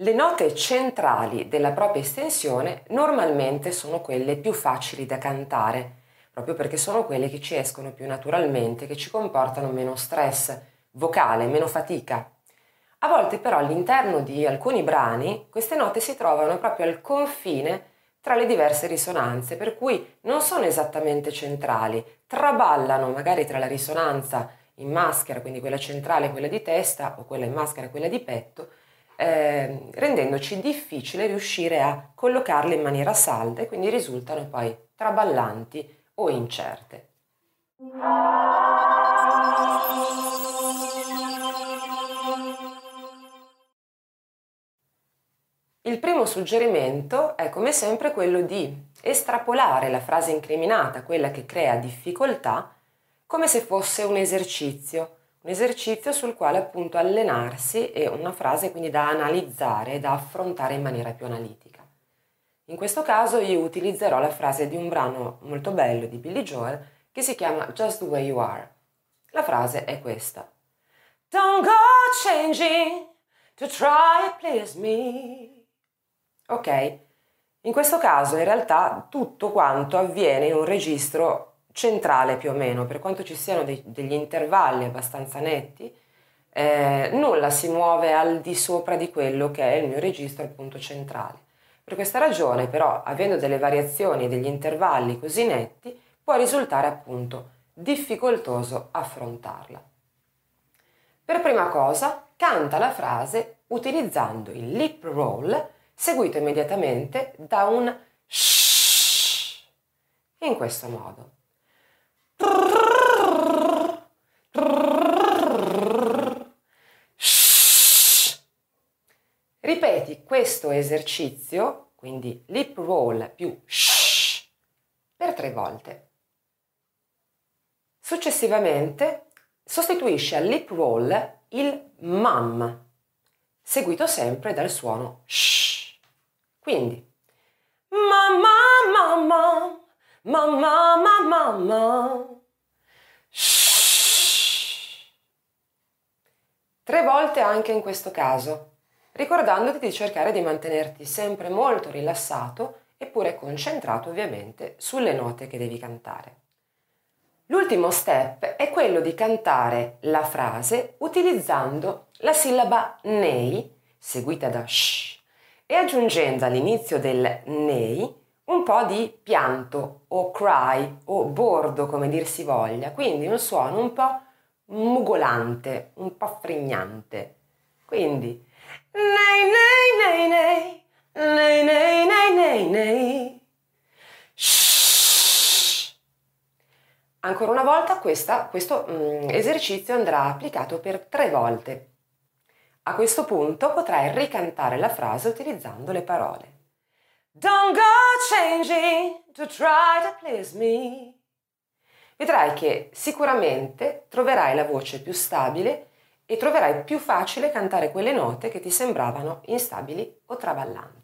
Le note centrali della propria estensione normalmente sono quelle più facili da cantare, proprio perché sono quelle che ci escono più naturalmente, che ci comportano meno stress vocale, meno fatica. A volte però all'interno di alcuni brani queste note si trovano proprio al confine tra le diverse risonanze, per cui non sono esattamente centrali, traballano magari tra la risonanza in maschera, quindi quella centrale e quella di testa, o quella in maschera e quella di petto, eh, rendendoci difficile riuscire a collocarle in maniera salda e quindi risultano poi traballanti o incerte. Il primo suggerimento è come sempre quello di estrapolare la frase incriminata, quella che crea difficoltà, come se fosse un esercizio, un esercizio sul quale appunto allenarsi e una frase quindi da analizzare da affrontare in maniera più analitica. In questo caso io utilizzerò la frase di un brano molto bello di Billy Joel che si chiama Just the Way You Are. La frase è questa. Don't go changing to try to please me. Ok? In questo caso in realtà tutto quanto avviene in un registro centrale più o meno, per quanto ci siano dei, degli intervalli abbastanza netti, eh, nulla si muove al di sopra di quello che è il mio registro appunto centrale. Per questa ragione però, avendo delle variazioni e degli intervalli così netti, può risultare appunto difficoltoso affrontarla. Per prima cosa, canta la frase utilizzando il lip roll seguito immediatamente da un shh in questo modo. Ripeti questo esercizio, quindi lip roll più shh, per tre volte. Successivamente sostituisci al lip roll il mam, seguito sempre dal suono shh. Quindi mamma mamma mamma mamma mamma Tre volte anche in questo caso, ricordandoti di cercare di mantenerti sempre molto rilassato eppure concentrato ovviamente sulle note che devi cantare. L'ultimo step è quello di cantare la frase utilizzando la sillaba nei, seguita da sh, e aggiungendo all'inizio del nei un po' di pianto o cry o bordo come dir si voglia, quindi un suono un po' mugolante, un po' frignante. Quindi, nei nei nei, nei nei nei nei nei. Shhh. Ancora una volta questa, questo mm, esercizio andrà applicato per tre volte. A questo punto potrai ricantare la frase utilizzando le parole. Don't go changing to try to please me vedrai che sicuramente troverai la voce più stabile e troverai più facile cantare quelle note che ti sembravano instabili o traballanti.